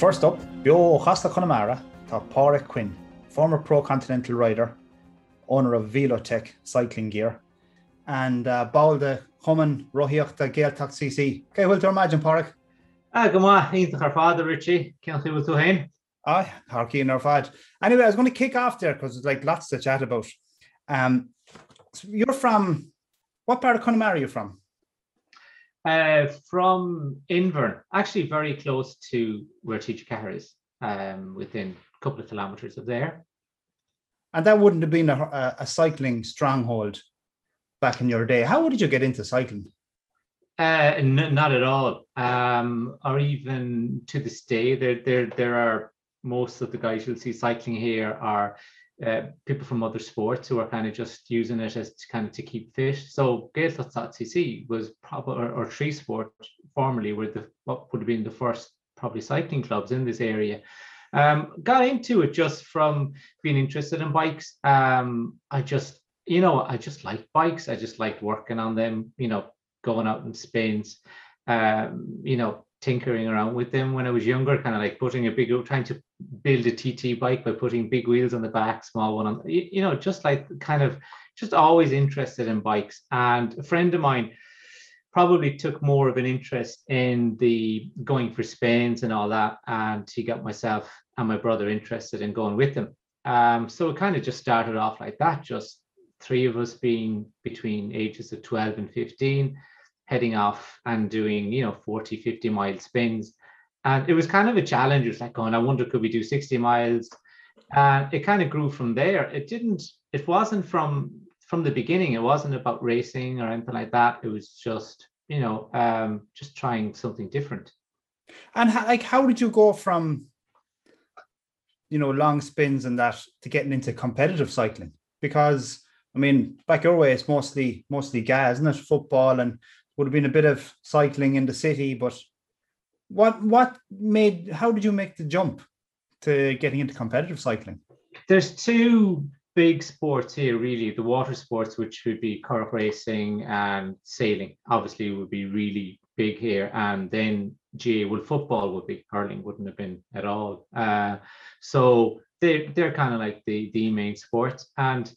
first up, Bio Costa Connemara, tá Páric Quinn, former Pro Continental rider, owner of Velotec cycling gear, and uh, Balde Humman Rohiochta Gaeltacht CC. Okay, well to imagine Páric. Ah, go má ítach ar fád Richie cean chu tú hain? Ah, Harkey our fad. Anyway, I was going to kick off there because there's like lots to chat about. Um, so you're from what part of Connemara are you from? Uh, from Invern, actually very close to where Teacher is, um, within a couple of kilometres of there. And that wouldn't have been a, a, cycling stronghold back in your day. How did you get into cycling? Uh, n- not at all. Um, or even to this day, there there there are most of the guys you'll see cycling here are uh, people from other sports who are kind of just using it as to kind of to keep fit. So Gaeltacht.cc was probably or, or Tree Sport formerly were the what would have been the first probably cycling clubs in this area. Um, got into it just from being interested in bikes. Um, I just, you know, I just like bikes. I just liked working on them, you know, going out in spins, um, you know, tinkering around with them when I was younger, kind of like putting a big, trying to build a TT bike by putting big wheels on the back, small one on, you, you know, just like kind of just always interested in bikes. And a friend of mine probably took more of an interest in the going for spins and all that. And he got myself and my brother interested in going with him. Um, so it kind of just started off like that, just three of us being between ages of 12 and 15 heading off and doing, you know, 40, 50 mile spins. And it was kind of a challenge. It was like going, I wonder, could we do 60 miles? And it kind of grew from there. It didn't, it wasn't from from the beginning, it wasn't about racing or anything like that. It was just, you know, um, just trying something different. And how, like, how did you go from, you know, long spins and that to getting into competitive cycling? Because I mean, back your way, it's mostly mostly gas, isn't it? Football and would have been a bit of cycling in the city, but what what made how did you make the jump to getting into competitive cycling? There's two big sports here, really. The water sports, which would be currach racing and sailing, obviously would be really big here. And then GAA well, football would be hurling wouldn't have been at all. Uh, so they're they're kind of like the the main sports. And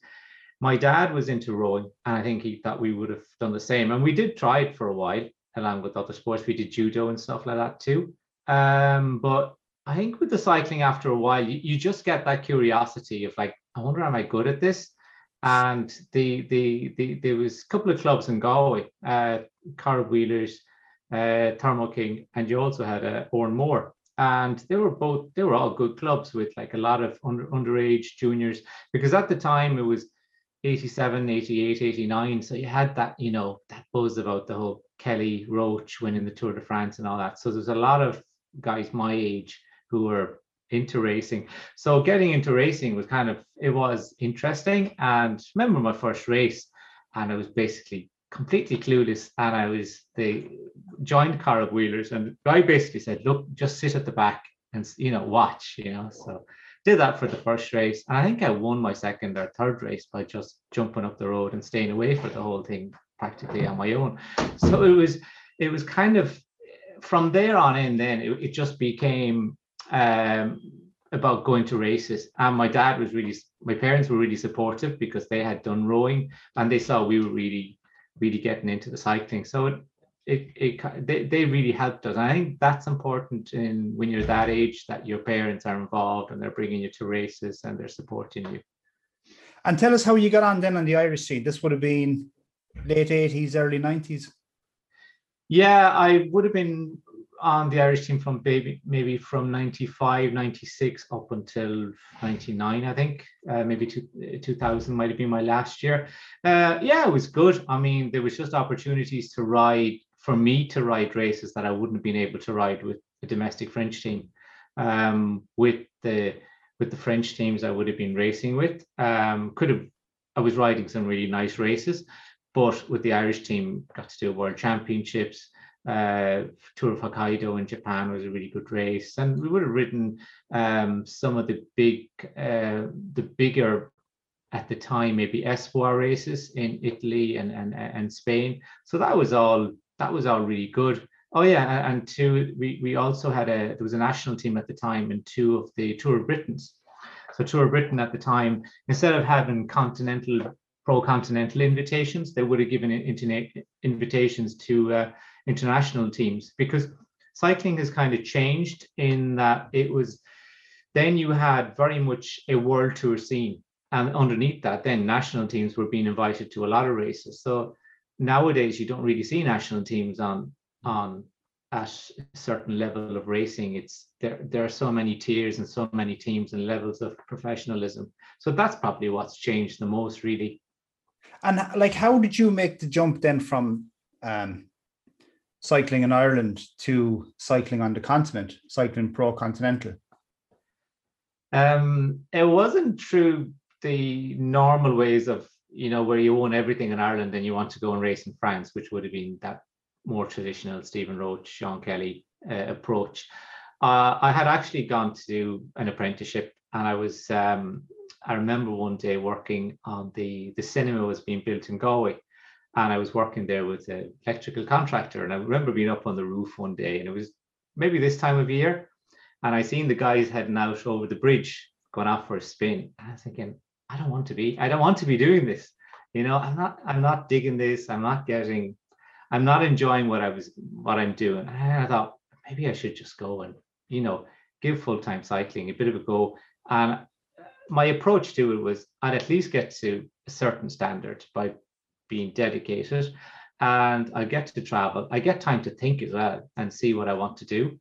my dad was into rowing, and I think he thought we would have done the same. And we did try it for a while, along with other sports. We did judo and stuff like that too. Um, but I think with the cycling, after a while, you, you just get that curiosity of like, I wonder, am I good at this? And the the the there was a couple of clubs in Galway, uh, Wheelers, uh, Thermo King, and you also had uh, Oranmore and they were both they were all good clubs with like a lot of under underage juniors because at the time it was 87, 88, 89. So you had that, you know, that buzz about the whole Kelly Roche winning the Tour de France and all that. So there's a lot of guys my age who were into racing. So getting into racing was kind of it was interesting. And remember my first race, and I was basically completely clueless. And I was they joined Carrick Wheelers, and I basically said, "Look, just sit at the back and you know watch." You know, so did that for the first race. And I think I won my second or third race by just jumping up the road and staying away for the whole thing practically on my own. So it was it was kind of from there on in then it, it just became um, about going to races. And my dad was really my parents were really supportive because they had done rowing and they saw we were really really getting into the cycling. So it it, it they, they really helped us. And I think that's important in when you're that age that your parents are involved and they're bringing you to races and they're supporting you. And tell us how you got on then on the Irish scene. This would have been late 80s, early 90s. Yeah, I would have been on the Irish team from maybe maybe from 95, 96 up until 99, I think. Uh, maybe two, 2000 might have been my last year. Uh, yeah, it was good. I mean, there was just opportunities to ride for me to ride races that I wouldn't have been able to ride with the domestic French team. Um, with the with the French teams I would have been racing with, um, could have I was riding some really nice races, but with the Irish team, got to do World Championships. Uh, Tour of Hokkaido in Japan was a really good race, and we would have ridden um, some of the big, uh, the bigger at the time maybe Espoir races in Italy and and and Spain. So that was all that was all really good. Oh yeah, and two, we, we also had a there was a national team at the time in two of the Tour of Britain's. So Tour of Britain at the time, instead of having continental pro-continental invitations, they would have given invitations to uh, international teams because cycling has kind of changed in that it was then you had very much a world tour scene and underneath that then national teams were being invited to a lot of races. So nowadays you don't really see national teams on on at a certain level of racing. It's there there are so many tiers and so many teams and levels of professionalism. So that's probably what's changed the most really and like how did you make the jump then from um cycling in Ireland to cycling on the continent, cycling pro continental? Um, it wasn't through the normal ways of you know where you own everything in Ireland and you want to go and race in France, which would have been that more traditional Stephen Roche, Sean Kelly uh, approach. Uh, I had actually gone to do an apprenticeship, and I was um, I remember one day working on the the cinema was being built in Galway, and I was working there with an electrical contractor. And I remember being up on the roof one day, and it was maybe this time of year, and I seen the guys heading out over the bridge, going out for a spin. And I was thinking, I don't want to be, I don't want to be doing this. You know, I'm not, I'm not digging this. I'm not getting, I'm not enjoying what I was, what I'm doing. And I thought maybe I should just go and, you know, give full time cycling a bit of a go. And my approach to it was I'd at least get to a certain standard by being dedicated and I get to travel. I get time to think as well and see what I want to do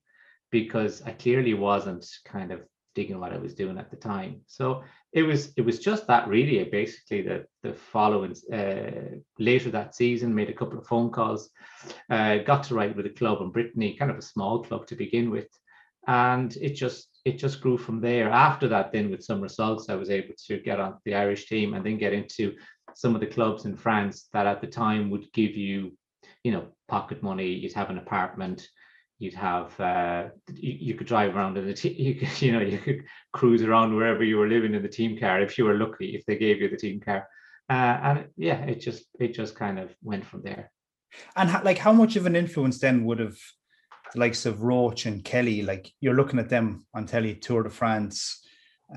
because I clearly wasn't kind of digging what I was doing at the time. So it was it was just that really basically the the following uh, later that season made a couple of phone calls, uh, got to write with a club in Brittany, kind of a small club to begin with, and it just it just grew from there. After that, then with some results, I was able to get on the Irish team and then get into some of the clubs in France that at the time would give you, you know, pocket money. You'd have an apartment. You'd have uh, you, you could drive around in the t- you could you know you could cruise around wherever you were living in the team car if you were lucky if they gave you the team car. Uh, and yeah, it just it just kind of went from there. And like, how much of an influence then would have the likes of Roche and Kelly? Like, you're looking at them on telly, Tour de France,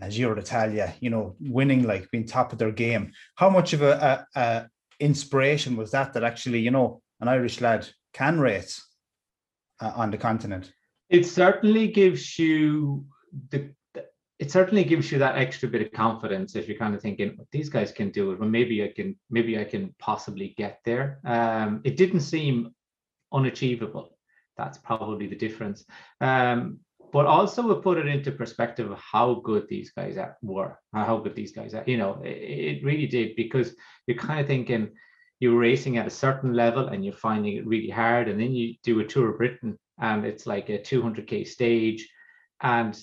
uh, Giro d'Italia, you know, winning, like being top of their game. How much of a, a, a inspiration was that? That actually, you know, an Irish lad can race uh, on the continent. It certainly gives you the. It certainly gives you that extra bit of confidence if you're kind of thinking these guys can do it. Well, maybe I can. Maybe I can possibly get there. Um, it didn't seem unachievable. That's probably the difference. Um, but also we put it into perspective of how good these guys were, how good these guys are. You know, it, it really did because you're kind of thinking you're racing at a certain level and you're finding it really hard, and then you do a tour of Britain and it's like a 200k stage, and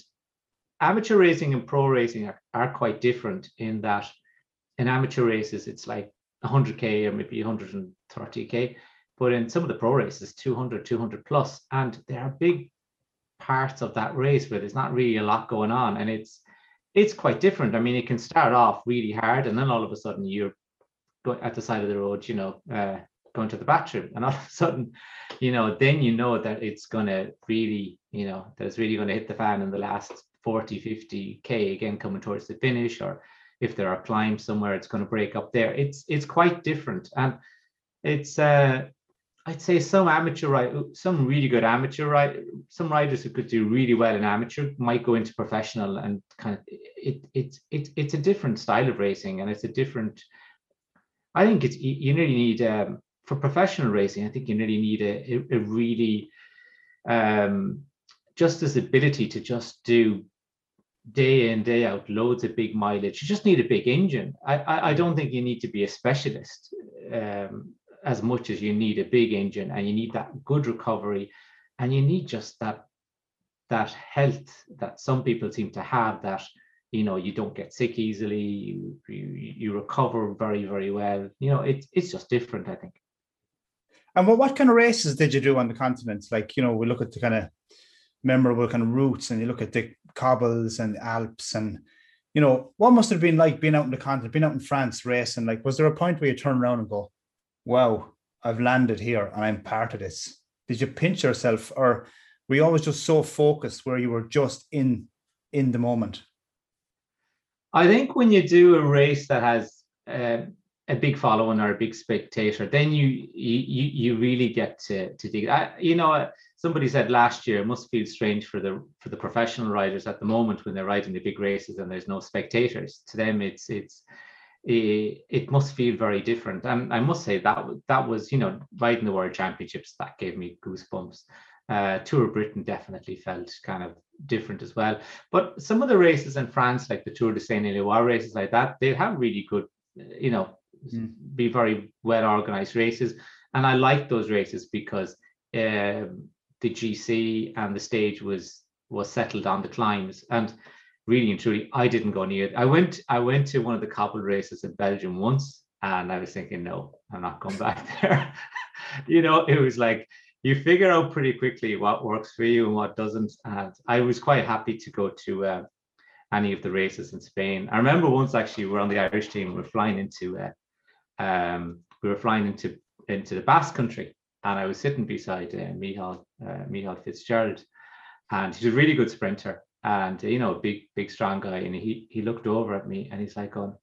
amateur racing and pro racing are, are quite different in that in amateur races it's like 100k or maybe 130k but in some of the pro races 200 200 plus and there are big parts of that race where there's not really a lot going on and it's it's quite different. I mean it can start off really hard and then all of a sudden you're at the side of the road you know uh, going to the bathroom and all of a sudden you know then you know that it's going to really you know that it's really going to hit the fan in the last 40 50k again coming towards the finish or if there are climbs somewhere it's going to break up there. It's it's quite different and it's uh I'd say some amateur right, some really good amateur right, some riders who could do really well in amateur might go into professional and kind of it it's it, it's a different style of racing and it's a different. I think it's you really need um, for professional racing. I think you really need a, a, really um, just this ability to just do day in day out loads of big mileage. You just need a big engine. I I, I don't think you need to be a specialist. Um, as much as you need a big engine and you need that good recovery and you need just that that health that some people seem to have that you know you don't get sick easily you you, you recover very very well. You know it's it's just different i think. And what, what kind of races did you do on the continent? Like you know we look at the kind of memorable kind of routes and you look at the cobbles and the alps and you know what must have been like being out in the continent being out in france racing? Like was there a point where you turn around and go wow, I've landed here and I'm part of this? did you pinch yourself or were you always just so focused where you were just in in the moment? I think when you do a race that has uh, a big following or a big spectator, then you you you really get to to dig. I, you know, somebody said last year it must feel strange for the for the professional riders at the moment when they're riding the big races and there's no spectators. To them, it's it's it, it must feel very different. And I must say that that was you know riding the World Championships that gave me goosebumps. Uh, Tour of Britain definitely felt kind of different as well. But some of the races in France, like the Tour de Seine Loire races like that, they have really good, you know, mm. be very well organized races. And I like those races because um, the GC and the stage was was settled on the climbs. And really and truly, I didn't go near it. I went I went to one of the cobbled races in Belgium once, and I was thinking, no, I'm not going back there. you know, it was like you figure out pretty quickly what works for you and what doesn't. And I was quite happy to go to uh, any of the races in Spain. I remember once actually we were on the Irish team. We were flying into uh, um, we were flying into into the Basque Country, and I was sitting beside uh, Michal uh, Michal Fitzgerald, and he's a really good sprinter and you know, big big strong guy. And he he looked over at me and he's like, "On,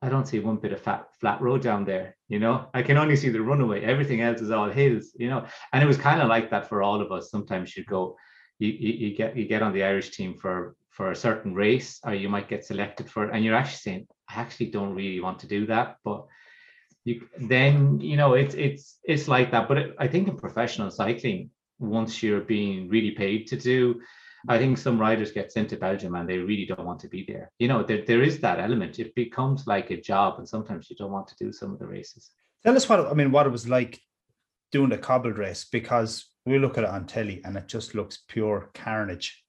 I don't see one bit of fat, flat road down there. You know, I can only see the runaway. Everything else is all hills. You know, and it was kind of like that for all of us. Sometimes you go, you, you, you get you get on the Irish team for for a certain race, or you might get selected for it, and you're actually saying, I actually don't really want to do that, but you then you know it's it's it's like that. But it, I think in professional cycling, once you're being really paid to do I think some riders get sent to Belgium and they really don't want to be there. You know, there, there is that element. It becomes like a job, and sometimes you don't want to do some of the races. Tell us what I mean, what it was like doing the cobbled race because we look at it on telly and it just looks pure carnage.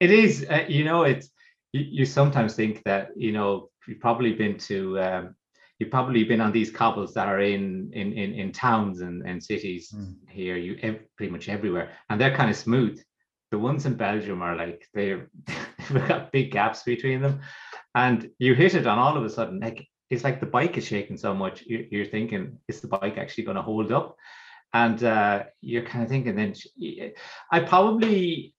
It is, uh, you know, it's you, you, sometimes think that you know you've probably been to um, you've probably been on these cobbles that are in in in, in towns and, and cities mm. here you ev- pretty much everywhere and they're kind of smooth the ones in Belgium are like they've, got big gaps between them, and you hit it, and all of a sudden, like it's like the bike is shaking so much. You're, thinking, is the bike actually going to hold up? And uh, you're kind of thinking, then I probably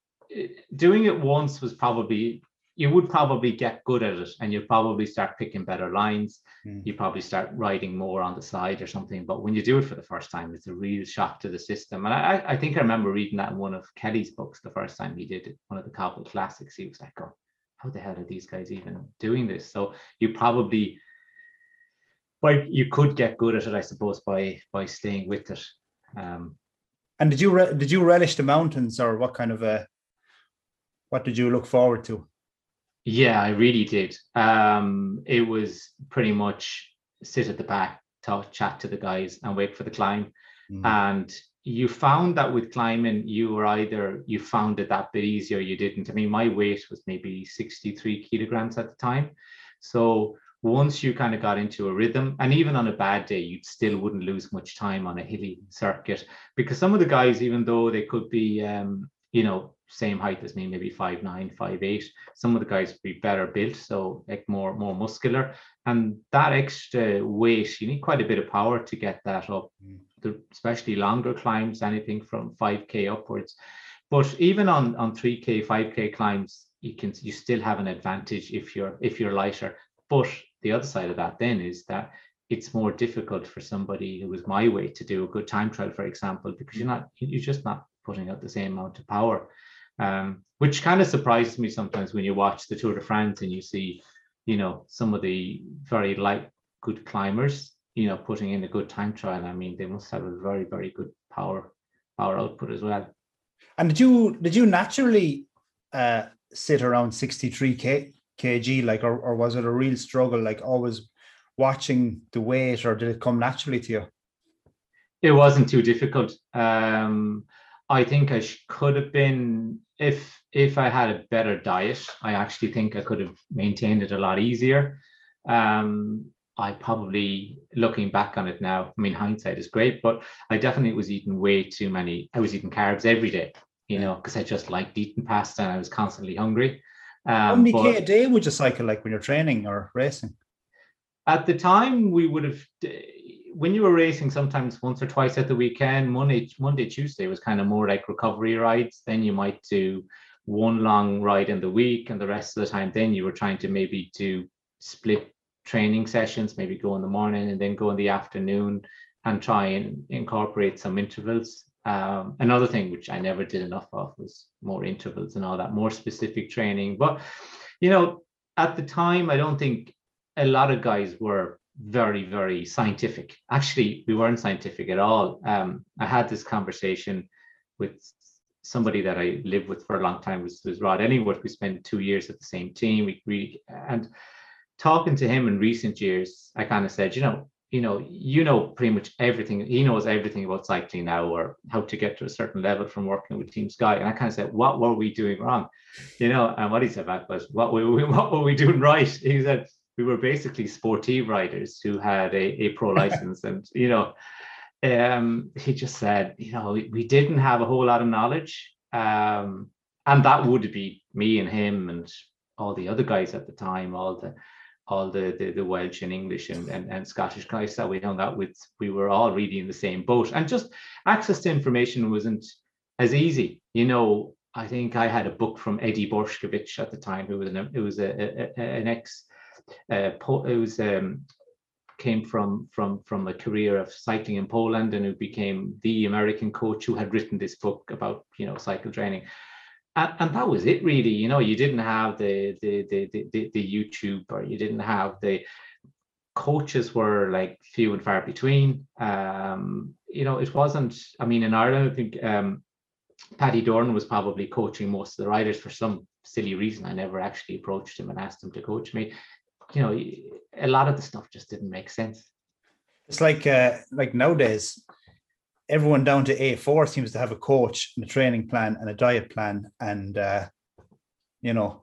doing it once was probably you would probably get good at it and you'd probably start picking better lines. Mm. You probably start riding more on the side or something. But when you do it for the first time, it's a real shock to the system. And I, I think I remember reading that in one of Kelly's books the first time he did it, one of the Cobble classics. He was like, oh, how the hell are these guys even doing this? So you probably but you could get good at it, I suppose, by by staying with it. Um, and did you re- did you relish the mountains, or what kind of a what did you look forward to? Yeah, I really did. Um, it was pretty much sit at the back, talk, chat to the guys, and wait for the climb. Mm. And you found that with climbing, you were either you found it that bit easier, you didn't. I mean, my weight was maybe 63 kilograms at the time. So once you kind of got into a rhythm, and even on a bad day, you still wouldn't lose much time on a hilly circuit because some of the guys, even though they could be, um, you know, same height as me, maybe five nine, five eight. Some of the guys would be better built, so like more more muscular. And that extra weight, you need quite a bit of power to get that up, mm. especially longer climbs, anything from 5k upwards. But even on on 3k, 5k climbs, you can you still have an advantage if you're if you're lighter. But the other side of that then is that it's more difficult for somebody who was my weight to do a good time trial, for example, because you're not you're just not putting out the same amount of power um, which kind of surprises me sometimes when you watch the Tour de France and you see, you know, some of the very light, good climbers, you know, putting in a good time trial. I mean, they must have a very, very good power power output as well. And did you did you naturally uh, sit around 63 k, kg, like, or, or was it a real struggle, like always watching the weight, or did it come naturally to you? It wasn't too difficult. Um, I think I could have been if if I had a better diet. I actually think I could have maintained it a lot easier. Um, I probably looking back on it now. I mean, hindsight is great, but I definitely was eating way too many. I was eating carbs every day, you know, because I just liked eating pasta and I was constantly hungry. Um, How many k a day would you cycle like when you're training or racing? At the time, we would have when you were racing, sometimes once or twice at the weekend, Monday, Monday, Tuesday was kind of more like recovery rides. Then you might do one long ride in the week, and the rest of the time, then you were trying to maybe do split training sessions, maybe go in the morning and then go in the afternoon and try and incorporate some intervals. Um, another thing which I never did enough of was more intervals and all that, more specific training. But you know, at the time, I don't think a lot of guys were very, very scientific. Actually, we weren't scientific at all. Um, I had this conversation with somebody that I lived with for a long time was, was Rod Ellingworth. We spent two years at the same team. We, we and talking to him in recent years, I kind of said, you know, you know, you know pretty much everything. He knows everything about cycling now, or how to get to a certain level from working with Team Sky. And I kind of said, what were we doing wrong? You know, and what he said back was, what were we, what were we doing right? He said we were basically sportive riders who had a, a pro license, and you know, um, he just said, you know, we, we didn't have a whole lot of knowledge, um, and that would be me and him and all the other guys at the time, all the all the, the, the Welsh and English and, and, and Scottish guys that we hung out with, we were all really in the same boat. And just access to information wasn't as easy. You know, I think I had a book from Eddie Borysewicz at the time, who was an, it was a, a, an ex, uh, was um, came from from from a career of cycling in Poland and who became the American coach who had written this book about you know cycle training. And, and that was it really you know you didn't have the the, the the the youtube or you didn't have the coaches were like few and far between. Um you know it wasn't i mean in ireland i think um paddy doran was probably coaching most of the riders for some silly reason. I never actually approached him and asked him to coach me you know a lot of the stuff just didn't make sense it's like uh like nowadays everyone down to A4 seems to have a coach and a training plan and a diet plan. And, uh, you know,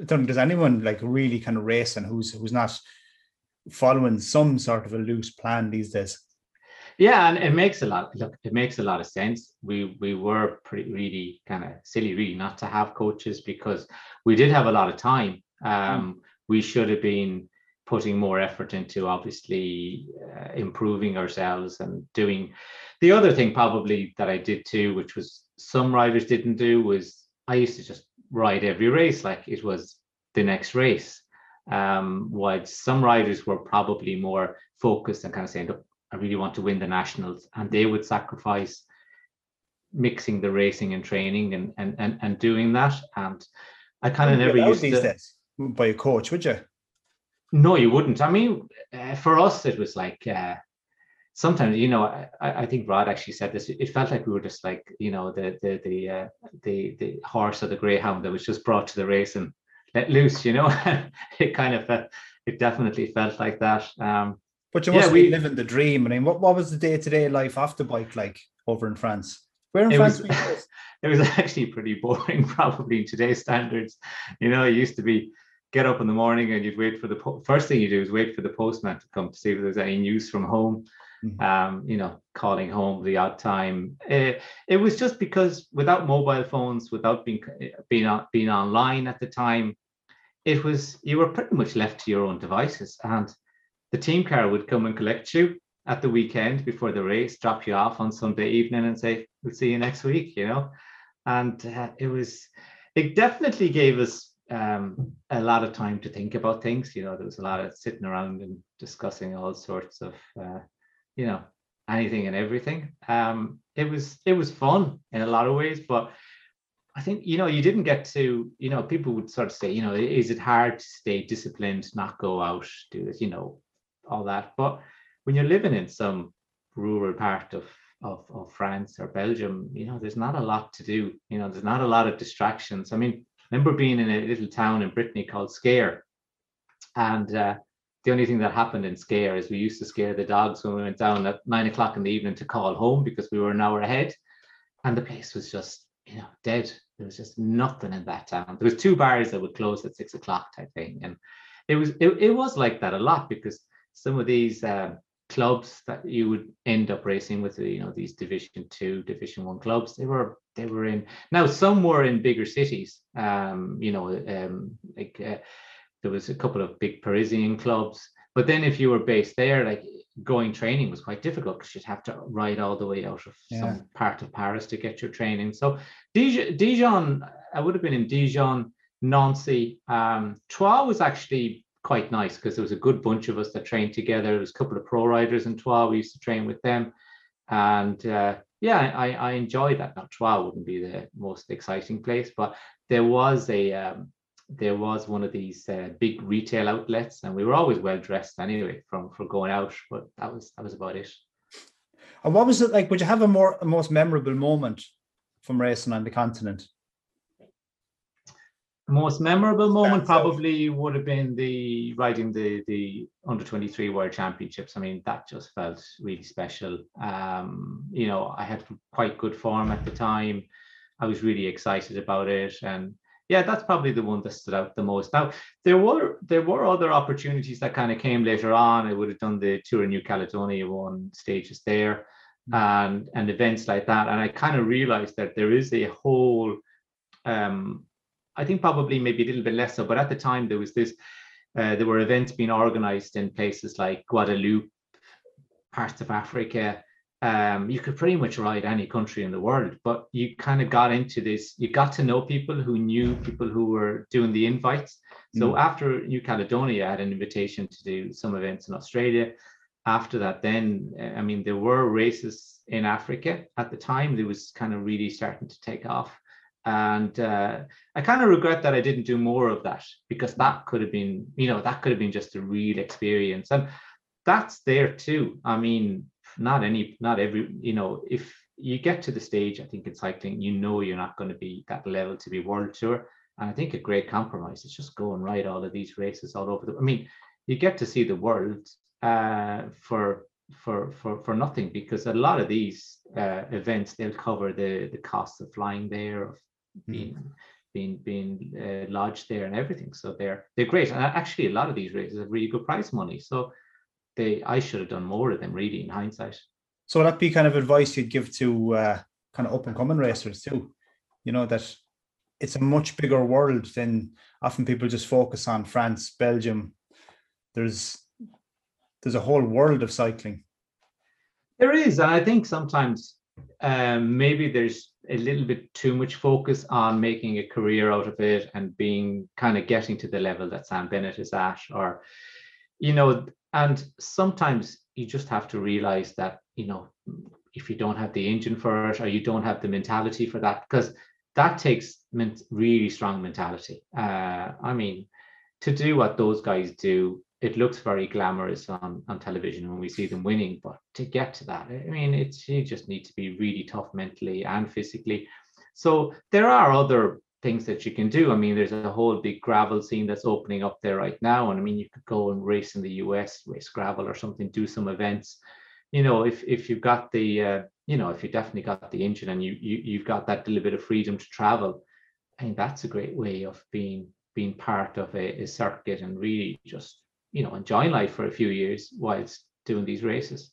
I don't there's anyone like really kind of race and who's who's not following some sort of a loose plan these days. Yeah, and it makes a lot look, it makes a lot of sense. We we were pretty really kind of silly, really, not to have coaches because we did have a lot of time. Um, mm. We should have been putting more effort into obviously uh, improving ourselves and doing the other thing probably that I did too, which was some riders didn't do was I used to just ride every race like it was the next race. Um, while some riders were probably more focused and kind of saying, I really want to win the nationals, and they would sacrifice mixing the racing and training and and and, and doing that. And I kind of never used to, days by a coach, would you? No, you wouldn't. I mean, uh, for us, it was like uh, sometimes, you know, I, I, think Rod actually said this. It felt like we were just like, you know, the the the uh, the the horse or the greyhound that was just brought to the race and let loose. You know, it kind of felt, it definitely felt like that. Um, but you must yeah, be we, living the dream. I mean, what, what was the day to day life after bike like over in France? Where in it France? Was, it was actually pretty boring, probably in today's standards. You know, it used to be get up in the morning and you'd wait for the po- first thing you do is wait for the postman to come to see if there's any news from home. Mm-hmm. Um, you know, calling home the odd time. It, eh, it was just because without mobile phones, without being being on, being online at the time, it was you were pretty much left to your own devices, and the team car would come and collect you at the weekend before the race, drop you off on Sunday evening, and say, "We'll see you next week." You know, and uh, it was it definitely gave us um, a lot of time to think about things. You know, there was a lot of sitting around and discussing all sorts of, uh, you know, anything and everything. Um, it was it was fun in a lot of ways, but I think you know you didn't get to you know people would sort of say you know is it hard to stay disciplined, not go out, do it, you know, all that. But when you're living in some rural part of of, of France or Belgium, you know, there's not a lot to do. You know, there's not a lot of distractions. I mean, remember being in a little town in Brittany called Scaër. And uh, the only thing that happened in Scaër is we used to scare the dogs when we went down at nine o'clock in the evening to call home because we were an hour ahead. And the place was just, you know, dead. There was just nothing in that town. There was two bars that would close at six o'clock type thing. And it was it, it was like that a lot because some of these uh, clubs that you would end up racing with you know these division two division one clubs they were they were in now some were in bigger cities um you know um like uh, there was a couple of big parisian clubs but then if you were based there like going training was quite difficult because you'd have to ride all the way out of yeah. some part of Paris to get your training. So Dijon, Dijon I would have been in Dijon, Nancy. Um, Troyes was actually quite nice because there was a good bunch of us that trained together. There was a couple of pro riders in Troyes. We used to train with them. And uh, yeah, I, I enjoyed that. Now, Troyes wouldn't be the most exciting place, but there was a um, there was one of these uh, big retail outlets, and we were always well dressed anyway from for going out. But that was that was about it. And what was it like? Would you have a more a most memorable moment from racing on the continent? Most memorable moment probably would have been the riding the the under 23 world championships. I mean that just felt really special. Um you know i had quite good form at the time. I was really excited about it. And yeah that's probably the one that stood out the most. Now there were there were other opportunities that kind of came later on. I would have done the tour of new caledonia one stages there mm. and and events like that. And i kind of realized that there is a whole um I think probably maybe a little bit less so, but at the time there was this, uh, there were events being organized in places like Guadeloupe, parts of Africa. Um, you could pretty much ride any country in the world, but you kind of got into this, you got to know people who knew people who were doing the invites. So mm. after New Caledonia, I had an invitation to do some events in Australia. After that, then, I mean, there were races in Africa at the time. It was kind of really starting to take off. And uh, I kind of regret that I didn't do more of that because that could have been, you know, that could have been just a real experience. And that's there too. I mean, not any, not every, you know, if you get to the stage, I think in cycling, you know, you're not going to be that level to be world tour. And I think a great compromise is just go and ride all of these races all over the. I mean, you get to see the world uh, for for for for nothing because a lot of these uh, events they'll cover the the cost of flying there, of Being being being uh, lodged there and everything. So they're they're great. And actually, a lot of these races have really good prize money. So they I should have done more of them really in hindsight. So that be kind of advice you'd give to uh, kind of up and coming racers too. You know that it's a much bigger world than often people just focus on France, Belgium. There's there's a whole world of cycling. There is, and I think sometimes um, maybe there's a little bit too much focus on making a career out of it and being kind of getting to the level that Sam Bennett is at, or, you know, and sometimes you just have to realize that, you know, if you don't have the engine for it or you don't have the mentality for that, because that takes really strong mentality. Uh, I mean, to do what those guys do it looks very glamorous on, on television when we see them winning, but to get to that, I mean, it's you just need to be really tough mentally and physically. So there are other things that you can do. I mean, there's a whole big gravel scene that's opening up there right now, and I mean, you could go and race in the US, race gravel or something, do some events. You know, if if you've got the, uh, you know, if you definitely got the engine and you you you've got that little bit of freedom to travel, I think that's a great way of being being part of a, a circuit and really just you know enjoying life for a few years whilst doing these races.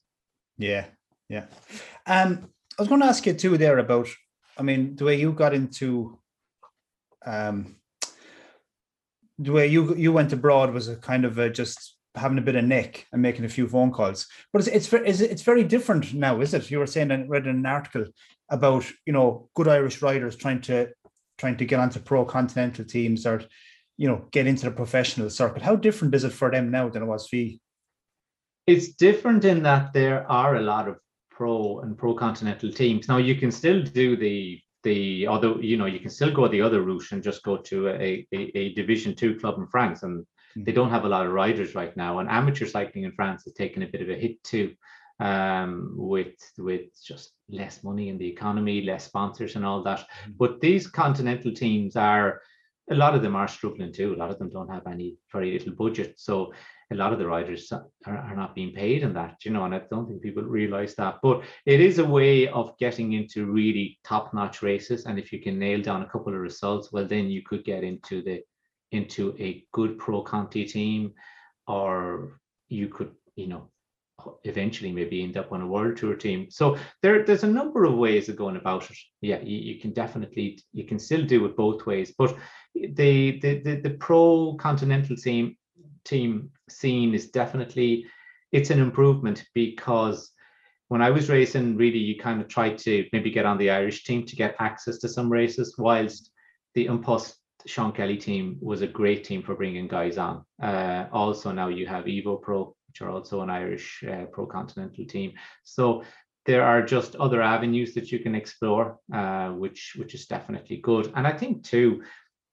Yeah yeah. Um i was going to ask you too there about i mean the way you got into um the way you you went abroad was a kind of a just having a bit of nick and making a few phone calls. But it's it's it's very different now is it? You were saying i read an article about you know good irish riders trying to trying to get onto pro continental teams or you know get into the professional circuit how different is it for them now than it was for you? It's different in that there are a lot of pro and pro continental teams. Now you can still do the the other you know you can still go the other route and just go to a, a, a division two club in france and mm-hmm. they don't have a lot of riders right now. And amateur cycling in france has taken a bit of a hit too um, with with just less money in the economy less sponsors and all that. Mm-hmm. but these continental teams are a lot of them are struggling too. A lot of them don't have any very little budget. So a lot of the riders are, are not being paid in that, you know, and I don't think people realize that. But it is a way of getting into really top-notch races. And if you can nail down a couple of results, well, then you could get into the into a good pro Conti team, or you could, you know, eventually maybe end up on a world tour team. So there, there's a number of ways of going about it. Yeah, you, you can definitely you can still do it both ways. But the the the, the pro continental team team scene is definitely it's an improvement because when I was racing, really, you kind of tried to maybe get on the Irish team to get access to some races, whilst the An Post Sean Kelly team was a great team for bringing guys on. Uh, also, now you have Evo Pro, which are also an Irish uh, pro continental team. So there are just other avenues that you can explore, uh, which which is definitely good. And I think too,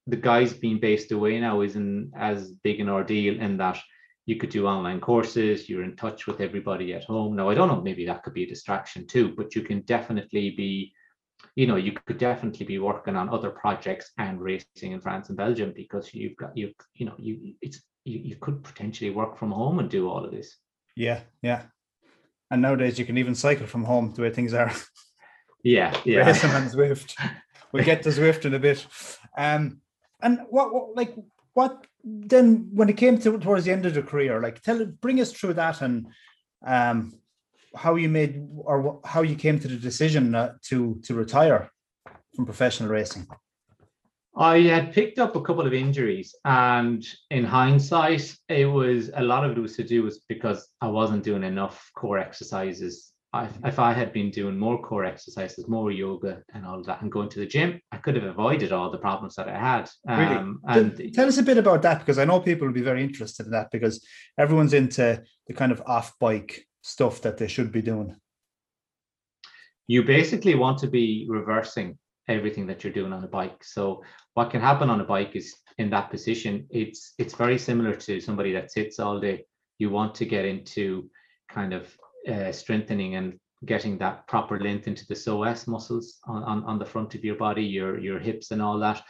the guys being based away now isn't as big an ordeal in that you could do online courses, you're in touch with everybody at home. Now, I don't know, maybe that could be a distraction too, but you can definitely be, you know, you could definitely be working on other projects and racing in France and Belgium because you've got you, you know, you it's you, you could potentially work from home and do all of this. Yeah, yeah. And nowadays you can even cycle from home the way things are. Yeah, yeah. Racing on Zwift. We'll get to Zwift in a bit. Um, and what, what like what then when it came to towards the end of the career, like tell bring us through that and um how you made or how you came to the decision uh, to to retire from professional racing. I had picked up a couple of injuries, and in hindsight, it was a lot of it was to do with because I wasn't doing enough core exercises I, if I had been doing more core exercises, more yoga and all of that, and going to the gym, I could have avoided all the problems that I had. Um, really? And tell us a bit about that because I know people will be very interested in that because everyone's into the kind of off bike stuff that they should be doing. You basically want to be reversing everything that you're doing on a bike. So what can happen on a bike is in that position, it's it's very similar to somebody that sits all day. You want to get into kind of uh, strengthening and getting that proper length into the psoas muscles on, on, on the front of your body, your your hips and all that.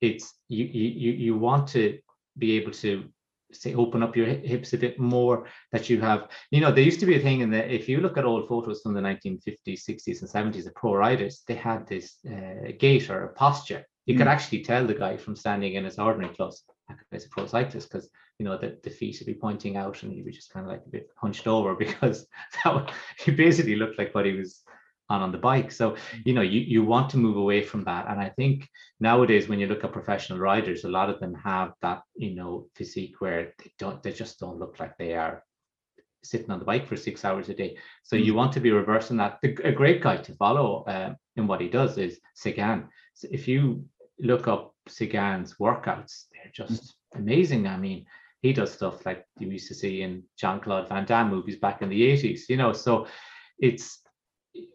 It's you you you want to be able to say open up your hips a bit more that you have you know there used to be a thing in the if you look at old photos from the 1950s 60s and 70s of pro riders they had this uh, gait or posture you mm. could actually tell the guy from standing in his ordinary clothes as a pro cyclist because you know the, the feet would be pointing out and he was just kind of like a bit hunched over because that he basically looked like what he was on on the bike. So you know you, you want to move away from that. And i think nowadays when you look at professional riders a lot of them have that you know physique where they don't they just don't look like they are sitting on the bike for six hours a day. So mm-hmm. you want to be reversing that. A great guy to follow uh, in what he does is Sagan if you look up Sagan's workouts they're just amazing i mean he does stuff like you used to see in Jean Claude Van Damme movies back in the 80s, you know. So it's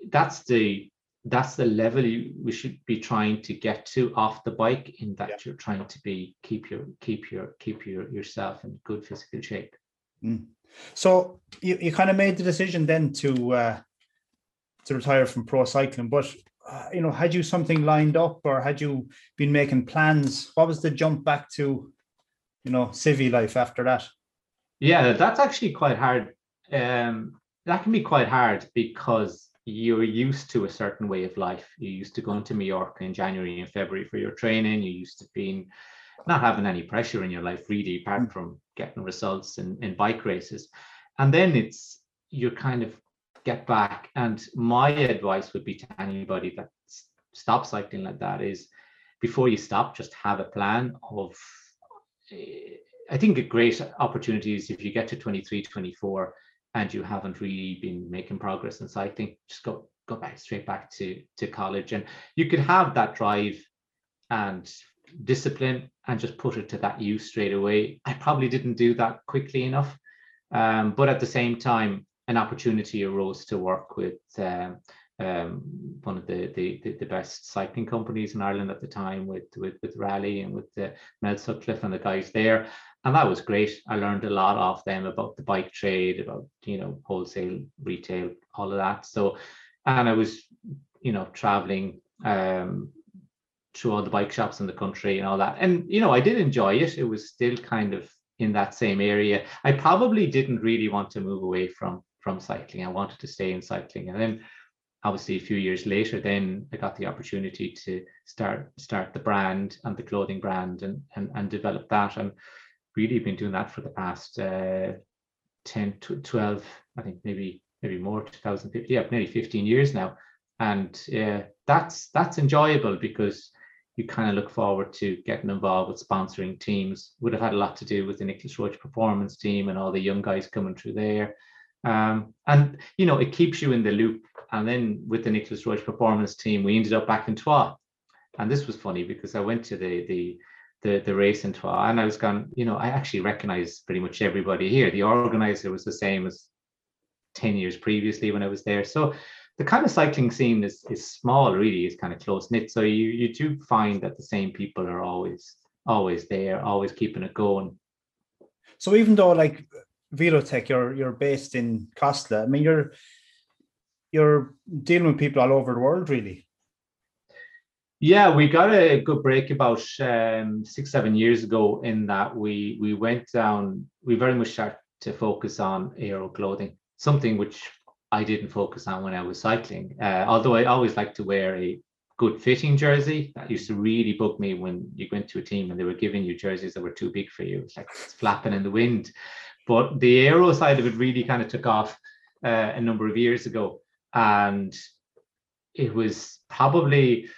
that's the that's the level you, we should be trying to get to off the bike in that yeah. you're trying to be keep your keep your keep your yourself in good physical shape. Mm. So you, you kind of made the decision then to uh, to retire from pro cycling, but you know, had you something lined up or had you been making plans? What was the jump back to you know, civvy life after that? Yeah, that's actually quite hard. Um, that can be quite hard because you're used to a certain way of life. You used to going to Mallorca in January and February for your training. You used to being not having any pressure in your life really, apart mm. from getting results in, in bike races. And then it's you're kind of get back. And my advice would be to anybody that stops cycling like that is before you stop, just have a plan of I think a great opportunity is if you get to 23, 24 and you haven't really been making progress in cycling, just go go back straight back to to college and you could have that drive and discipline and just put it to that use straight away. I probably didn't do that quickly enough. Um, but at the same time, an opportunity arose to work with um, um, one of the, the, the best cycling companies in Ireland at the time with with, with Raleigh and with the Mel Sutcliffe and the guys there. And that was great. I learned a lot off them about the bike trade, about you know wholesale, retail, all of that. So, and I was you know traveling um, through all the bike shops in the country and all that. And you know I did enjoy it. It was still kind of in that same area. I probably didn't really want to move away from from cycling. I wanted to stay in cycling, and then obviously a few years later then i got the opportunity to start start the brand and the clothing brand and and, and develop that. And really been doing that for the past uh, 10 to 12 i think maybe maybe more 2050 yeah nearly 15 years now. And uh, that's that's enjoyable because you kind of look forward to getting involved with sponsoring teams. Would have had a lot to do with the Nicolas Roche performance team and all the young guys coming through there Um, and you know, it keeps you in the loop. And then with the Nicolas Roche performance team, we ended up back in Troyes. And this was funny because I went to the the the, the race in Troyes and I was gone, you know, I actually recognize pretty much everybody here. The organizer was the same as 10 years previously when I was there. So the kind of cycling scene is is small, really, is kind of close knit. So you you do find that the same people are always always there, always keeping it going. So even though like Velotec, you're you're based in Casla, I mean you're you're dealing with people all over the world, really. Yeah, we got a good break about um, six, seven years ago. In that we we went down, we very much started to focus on aero clothing, something which I didn't focus on when I was cycling. Uh, although I always like to wear a good fitting jersey. That used to really bug me when you went to a team and they were giving you jerseys that were too big for you. It's like it's flapping in the wind. But the aero side of it really kind of took off uh, a number of years ago. And it was probably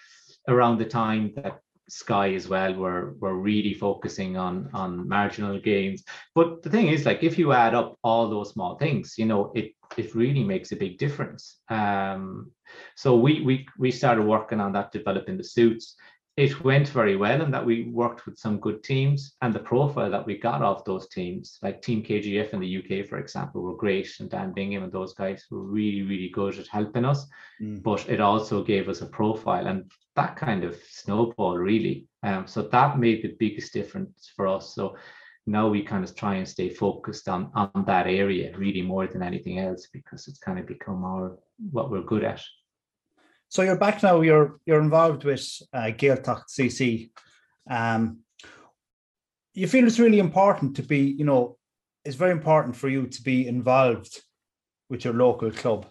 around the time that Sky as well were were really focusing on on marginal gains. But the thing is, like if you add up all those small things, you know, it it really makes a big difference. Um, so we we we started working on that, developing the suits. It went very well, and that we worked with some good teams, and the profile that we got off those teams, like Team KGF in the UK, for example, were great, and Dan Bigham and those guys were really really good at helping us. Mm. But it also gave us a profile, and that kind of snowball really. Um, so that made the biggest difference for us. So now we kind of try and stay focused on on that area really more than anything else because it's kind of become our what we're good at. So you're back now. You're you're involved with uh, Gaeltacht CC. Um, you feel it's really important to be, you know, it's very important for you to be involved with your local club.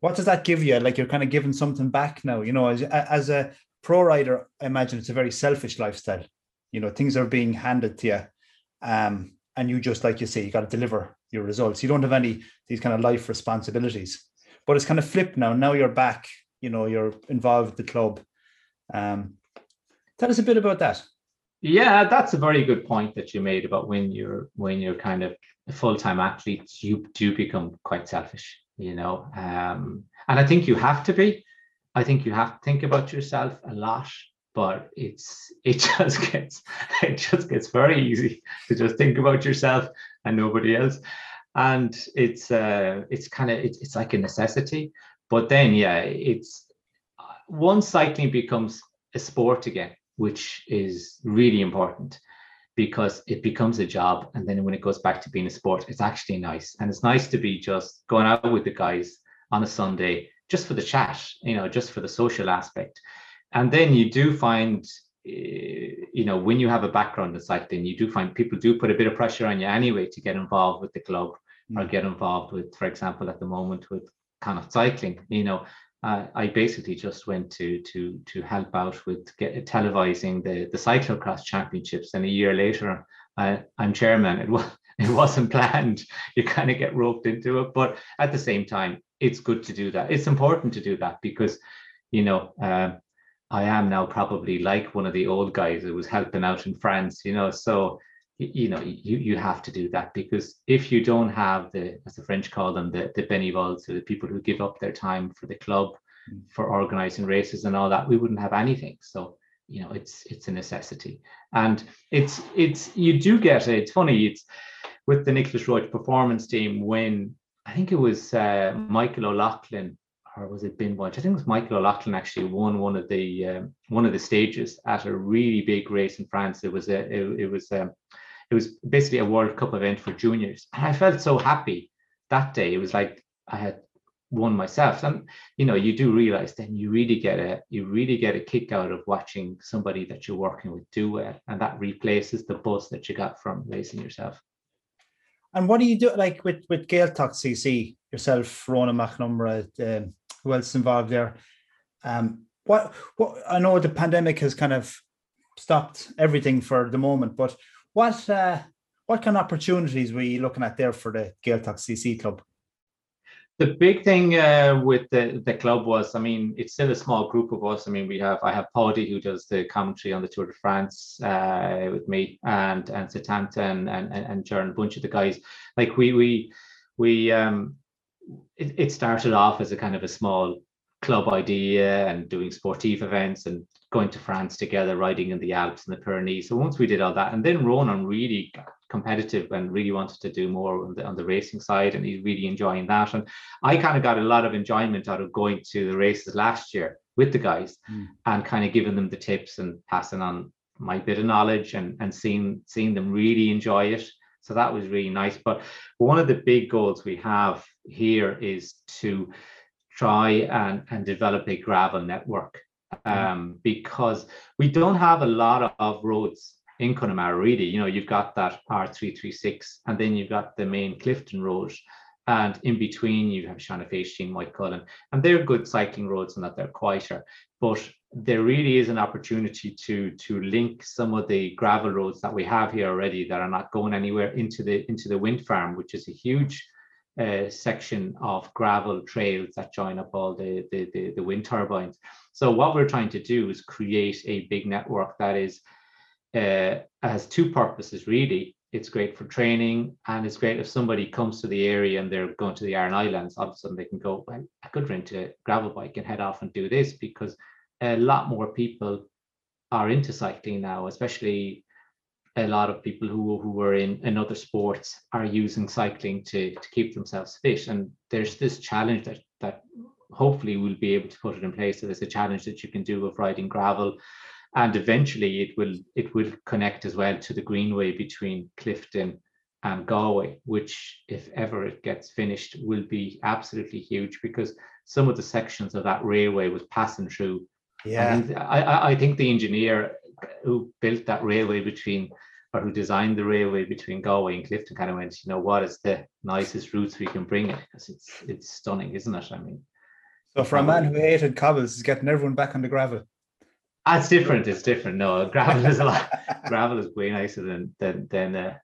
What does that give you? Like you're kind of giving something back now. You know, as as a pro rider, I imagine it's a very selfish lifestyle. You know, things are being handed to you, um, and you just like you say, you got to deliver your results. You don't have any these kind of life responsibilities but it's kind of flipped now. Now you're back. You know, you're involved with the club. Um, tell us a bit about that. Yeah, that's a very good point that you made about when you're when you're kind of a full-time athlete, you do become quite selfish, you know. Um, and I think you have to be. I think you have to think about yourself a lot, but it's it just gets it just gets very easy to just think about yourself and nobody else and it's uh, it's kind of it's, it's like a necessity. But then, yeah, it's once cycling becomes a sport again, which is really important because it becomes a job. And then when it goes back to being a sport, it's actually nice. And it's nice to be just going out with the guys on a Sunday just for the chat, you know, just for the social aspect. And then you do find, eh, you know, when you have a background in cycling, you do find people do put a bit of pressure on you anyway to get involved with the club or mm. get involved with, for example, at the moment with kind of cycling. You know, uh, I basically just went to to to help out with get, televising the the cyclocross championships, and a year later, I, I'm chairman. It was it wasn't planned. You kind of get roped into it, but at the same time, it's good to do that. It's important to do that because, you know. Uh, I am now probably like one of the old guys who was helping out in France, you know. So you know you you have to do that because if you don't have the as the french call them the the bénévoles so the people who give up their time for the club mm. for organizing races and all that we wouldn't have anything so you know it's it's a necessity and it's it's you do get it it's funny it's with the Nicolas Roche performance team when I think it was uh, Michael O'Loughlin or was it Ben Bunch? I think it was Michael O'Loughlin actually won one of the um, one of the stages at a really big race in France. It was a it, it was um, it was basically a World Cup event for juniors. And I felt so happy that day. It was like I had won myself. And you know, you do realize then you really get a you really get a kick out of watching somebody that you're working with do well. And that replaces the buzz that you got from racing yourself. And what do you do like with with Gaeltacht CC yourself, Ronan McNamara, um, who else involved there? Um, what what I know the pandemic has kind of stopped everything for the moment, but what uh, what kind of opportunities were you looking at there for the Gaeltacht CC club? The big thing uh, with the, the club was, I mean, it's still a small group of us. I mean, we have I have Paddy who does the commentary on the Tour de France uh, with me, and and Setanta and and and a bunch of the guys. Like we we we um, it, it started off as a kind of a small club idea and doing sportive events and going to France together, riding in the Alps and the Pyrenees. So once we did all that, and then Ronan really got competitive and really wanted to do more on the, on the racing side, and he's really enjoying that. And I kind of got a lot of enjoyment out of going to the races last year with the guys mm. and kind of giving them the tips and passing on my bit of knowledge and and seeing seeing them really enjoy it. So that was really nice. But one of the big goals we have here is to try and, and develop a gravel network um, because we don't have a lot of roads in Connemara really. You know, you've got that R336 and then you've got the main Clifden Road. And in between, you have Shanafeshi and White Cullen. And they're good cycling roads and that they're quieter. But there really is an opportunity to to link some of the gravel roads that we have here already that are not going anywhere into the into the wind farm, which is a huge uh, section of gravel trails that join up all the, the, the, the, wind turbines. So what we're trying to do is create a big network that is uh, has two purposes really. It's great for training and it's great if somebody comes to the area and they're going to the Aran Islands, all of a sudden they can go, well, I could rent a gravel bike and head off and do this because a lot more people are into cycling now, especially a lot of people who, who were in, in other sports are using cycling to, to keep themselves fit. And there's this challenge that, that hopefully we'll be able to put it in place. So there's a challenge that you can do of riding gravel. And eventually it will it will connect as well to the greenway between Clifden and Galway, which if ever it gets finished will be absolutely huge because some of the sections of that railway was passing through. Yeah. I, I, I think the engineer who built that railway between or who designed the railway between Galway and Clifden kind of went, you know, what is the nicest routes we can bring it? Because it's it's stunning, isn't it? I mean, so for a man who hated cobbles, he's getting everyone back on the gravel. That's different. It's different. No, gravel is a lot. gravel is way nicer than than than. Uh,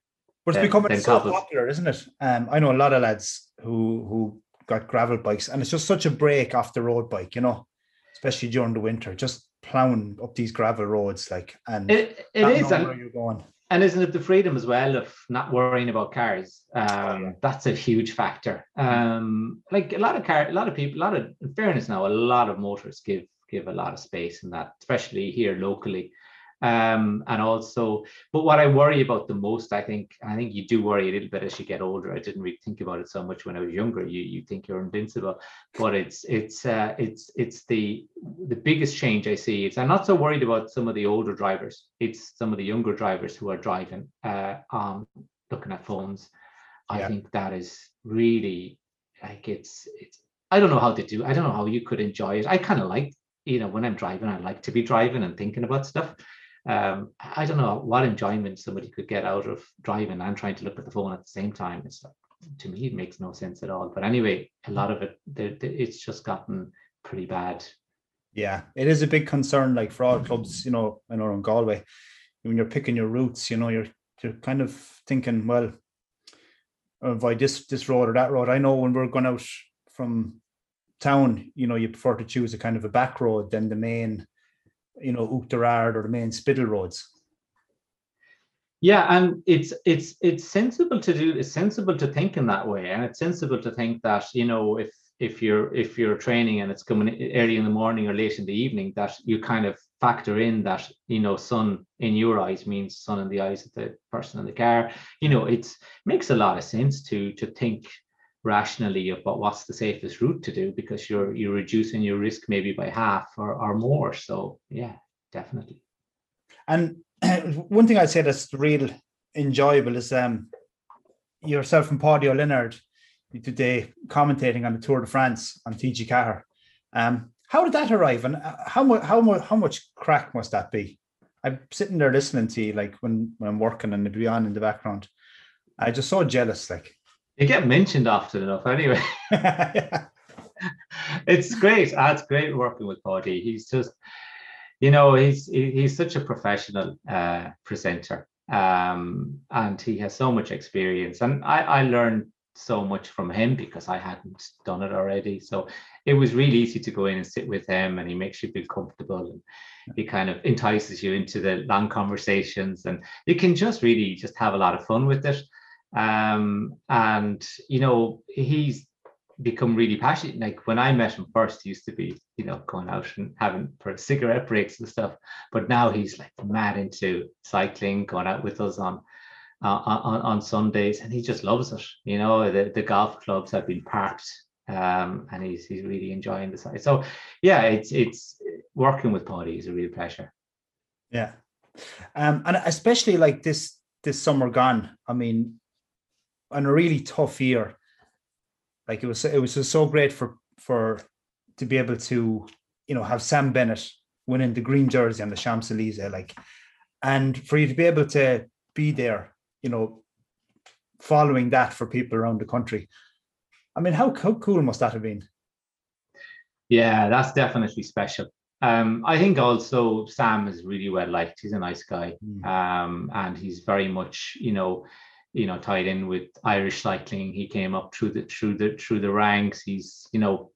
but it's becoming so cobbles. popular, isn't it? Um, I know a lot of lads who who got gravel bikes, and it's just such a break off the road bike, you know, especially during the winter. Just plowing up these gravel roads, like and it, it is. where you're going and isn't it the freedom as well of not worrying about cars? Um, that's a huge factor. Um, like a lot of car, a lot of people, a lot of in fairness now, a lot of motors give give a lot of space in that, especially here locally. Um, and also, but what I worry about the most, I think, I think you do worry a little bit as you get older. I didn't really think about it so much when I was younger. You you think you're invincible, but it's it's uh, it's it's the the biggest change I see. It's I'm not so worried about some of the older drivers. It's some of the younger drivers who are driving, uh, um, looking at phones. I yeah. think that is really like it's it's. I don't know how to do. I don't know how you could enjoy it. I kind of like you know when I'm driving, I like to be driving and thinking about stuff um, I don't know what enjoyment somebody could get out of driving and trying to look at the phone at the same time. It's to me, it makes no sense at all. But anyway, a lot of it, it's just gotten pretty bad. Yeah, it is a big concern. Like for all clubs, you know, I know in Galway, when you're picking your routes, you know, you're you're kind of thinking, well, avoid this this road or that road. I know when we're going out from town, you know, you prefer to choose a kind of a back road than the main you know Oughterard or the main Spiddal roads. Yeah, and it's it's it's sensible to do it's sensible to think in that way, and it's sensible to think that you know if if you're if you're training and it's coming early in the morning or late in the evening, that you kind of factor in that you know sun in your eyes means sun in the eyes of the person in the car. You know, it's makes a lot of sense to to think rationally about what's the safest route to do because you're you're reducing your risk maybe by half or, or more so yeah definitely and one thing i'd say that's real enjoyable is um yourself and Paddy O'Leonard today commentating on the Tour de France on TG Ceathair. Um, how did that arrive, and uh, how much how much how much crack must that be? I'm sitting there listening to you, like when when I'm working and it'd be on in the background. I just so jealous, like you get mentioned often enough anyway. it's great. Ah, it's great working with Paddy. He's just, you know, he's he's such a professional uh, presenter, um, and he has so much experience. And I, I learned so much from him because I hadn't done it already. So it was really easy to go in and sit with him, and he makes you feel comfortable, and he kind of entices you into the long conversations, and you can just really just have a lot of fun with it. Um, and you know, he's become really passionate. Like when I met him first, he used to be, you know, going out and having for cigarette breaks and stuff. But now he's like mad into cycling, going out with us on uh, on, on Sundays, and he just loves it. You know, the, the golf clubs have been parked, um, and he's he's really enjoying the site. So, yeah, it's it's working with Paddy is a real pleasure. Yeah, um, and especially like this this summer gone. I mean, on a really tough year. Like it was, it was just so great for for to be able to, you know, have Sam Bennett winning the green jersey on the Champs Elysees, like, and for you to be able to be there you know, following that for people around the country. I mean, how, how cool must that have been? Yeah, that's definitely special. Um, I think also Sam is really well liked. He's a nice guy, mm. um, and he's very much, you know, you know, tied in with Irish cycling. He came up through the through the through the ranks. He's, you know,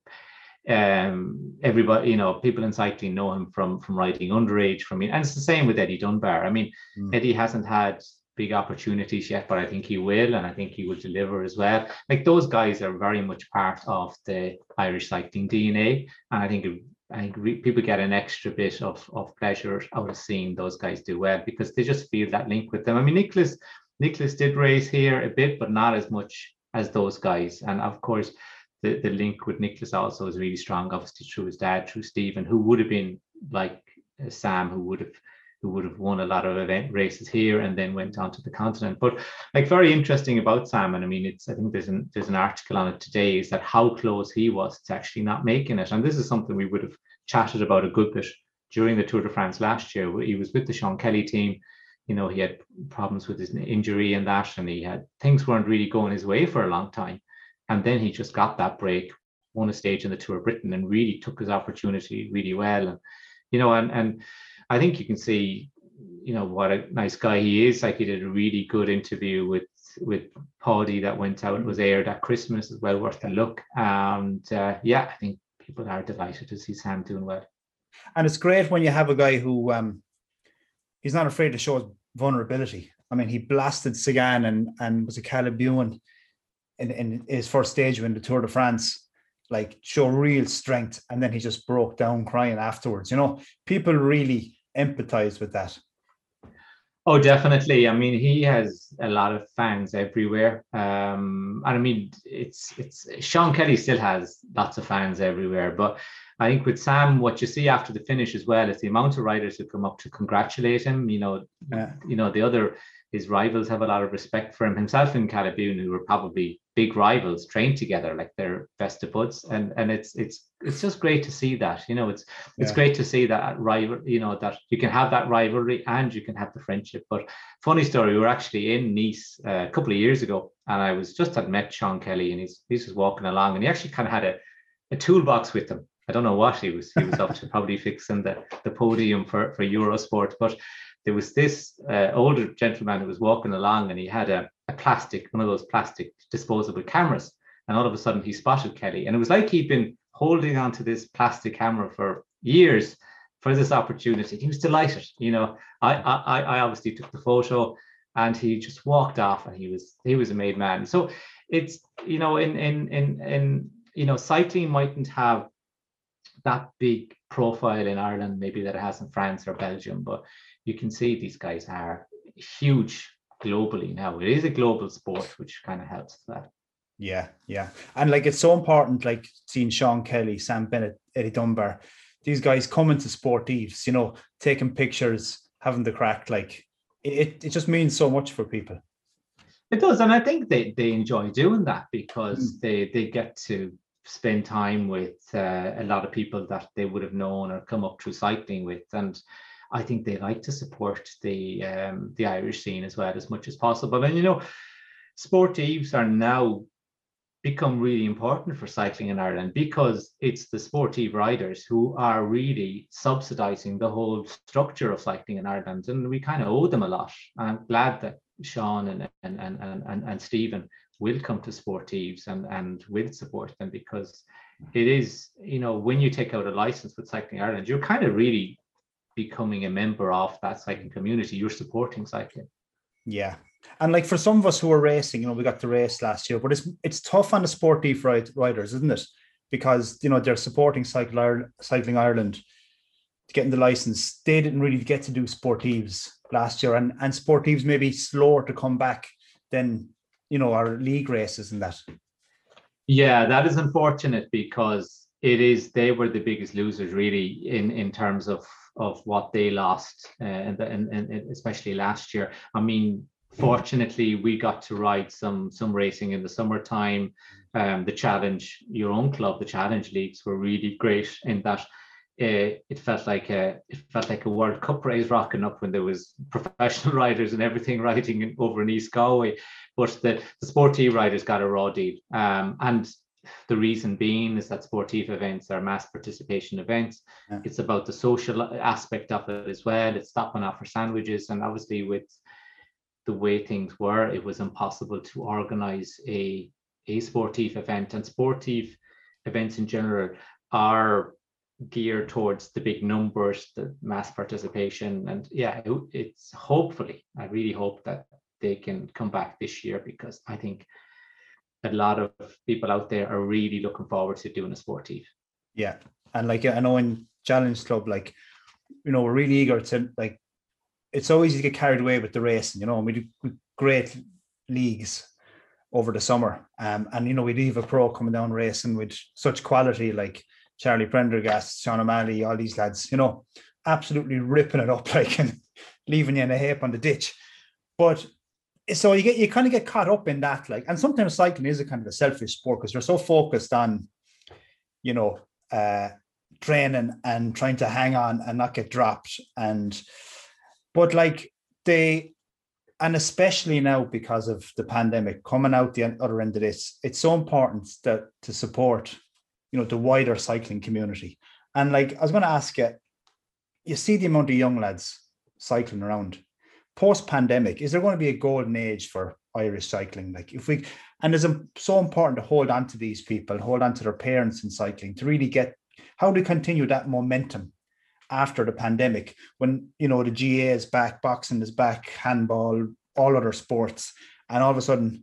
um, everybody, you know, people in cycling know him from from riding underage. From and it's the same with Eddie Dunbar. I mean, mm. Eddie hasn't had big opportunities yet, but I think he will, and I think he will deliver as well. Like those guys are very much part of the Irish cycling DNA, and I think I think re- people get an extra bit of of pleasure out of seeing those guys do well because they just feel that link with them. I mean, Nicolas Nicolas did race here a bit, but not as much as those guys, and of course. The, the link with Nicolas also is really strong, obviously through his dad, through Stephen, who would have been like uh, Sam, who would have who would have won a lot of event races here and then went on to the continent. But like very interesting about Simon. I mean, it's I think there's an there's an article on it today is that how close he was to actually not making it. And this is something we would have chatted about a good bit during the Tour de France last year. He was with the Sean Kelly team. You know, he had problems with his injury and that, and he had things weren't really going his way for a long time. And then he just got that break, won a stage in the Tour of Britain, and really took his opportunity really well. And you know, and and I think you can see, you know, what a nice guy he is. Like he did a really good interview with with Paddy that went out and was aired at Christmas as well, worth a look. And uh, yeah, I think people are delighted to see Sam doing well. And it's great when you have a guy who um, he's not afraid to show his vulnerability. I mean, he blasted Sagan and and was a Caleb Ewan in, in his first stage in the Tour de France like show real strength and then he just broke down crying afterwards you know people really empathize with that. Oh, definitely. I mean, he has a lot of fans everywhere. Um, and I mean, it's it's Sean Kelly still has lots of fans everywhere, but I think with Sam, what you see after the finish as well is the amount of riders who come up to congratulate him. You know, yeah. you know the other his rivals have a lot of respect for him. Himself and Ewan, who were probably big rivals, trained together like they're best of buds, and and it's it's it's just great to see that. You know, it's it's great to see that rival. You know that you can have that rivalry and you can have the friendship. But funny story, we were actually in Nice uh, a couple of years ago, and I was just had met Sean Kelly, and he's he's just walking along, and he actually kind of had a a toolbox with him. I don't know what he was. He was up to probably fixing the the podium for for Eurosport, but there was this uh, older gentleman who was walking along and he had a, a plastic, one of those plastic disposable cameras. And all of a sudden he spotted Kelly. And it was like he'd been holding onto this plastic camera for years for this opportunity. He was delighted. You know, I, I, I obviously took the photo and he just walked off and he was he was a made man. So it's you know in in in in you know cycling mightn't have that big profile in Ireland maybe that it has in France or Belgium, but you can see these guys are huge globally now. It is a global sport, which kind of helps that. Yeah, yeah. And like it's so important, like seeing Sean Kelly, Sam Bennett, Eddie Dunbar, these guys coming to sportives, you know, taking pictures, having the crack, like it, it just means so much for people. It does, and I think they, they enjoy doing that because mm. they they get to spend time with uh, a lot of people that they would have known or come up through cycling with, and I think they like to support the um, the Irish scene as well as much as possible. And you know, sportives are now become really important for cycling in Ireland because it's the sportive riders who are really subsidizing the whole structure of cycling in Ireland. And we kind of owe them a lot. I'm glad that Sean and and and and, and Stephen will come to sportives and and will support them because it is, you know, when you take out a license with Cycling Ireland, you're kind of really becoming a member of that cycling community, you're supporting cycling. Yeah. And like for some of us who are racing, you know, we got to race last year, but it's it's tough on the sportive riders, isn't it? Because you know they're supporting cycling Ireland, Cycling Ireland, getting the license. They didn't really get to do sportives last year, and and sportives maybe slower to come back than you know our league races and that. Yeah, that is unfortunate because it is they were the biggest losers really in in terms of of what they lost uh, and, and, and especially last year. I mean, fortunately, we got to ride some some racing in the summertime. Um, the challenge, your own club, the challenge leagues were really great in that uh, it felt like a it felt like a World Cup race rocking up when there was professional riders and everything riding in, over in East Galway, but the the sportive riders got a raw deal. Um, and the reason being is that sportive events are mass participation events. Yeah. It's about the social aspect of it as well. It's stopping off for sandwiches, and obviously with the way things were, it was impossible to organize a a sportive event. And sportive events in general are geared towards the big numbers, the mass participation, and yeah, it, it's hopefully. I really hope that they can come back this year because I think a lot of people out there are really looking forward to doing a sportive. Yeah, and like I know in Challenge Club, like you know, we're really eager to like. It's so easy to get carried away with the racing, you know, and we do great leagues over the summer. Um, and you know, we'd have a pro coming down racing with such quality like Charlie Prendergast, Sean O'Malley, all these lads, you know, absolutely ripping it up like and leaving you in a heap on the ditch. But so you get you kind of get caught up in that like and sometimes cycling is a kind of a selfish sport because you're so focused on you know uh training and trying to hang on and not get dropped and but like they and especially now because of the pandemic coming out the other end of this it's so important that to support you know the wider cycling community and like i was going to ask you you see the amount of young lads cycling around post pandemic, is there going to be a golden age for Irish cycling? Like if we, and it's so important to hold on to these people, hold on to their parents in cycling to really get how to continue that momentum after the pandemic when you know the GAA is back, boxing is back, handball, all other sports, and all of a sudden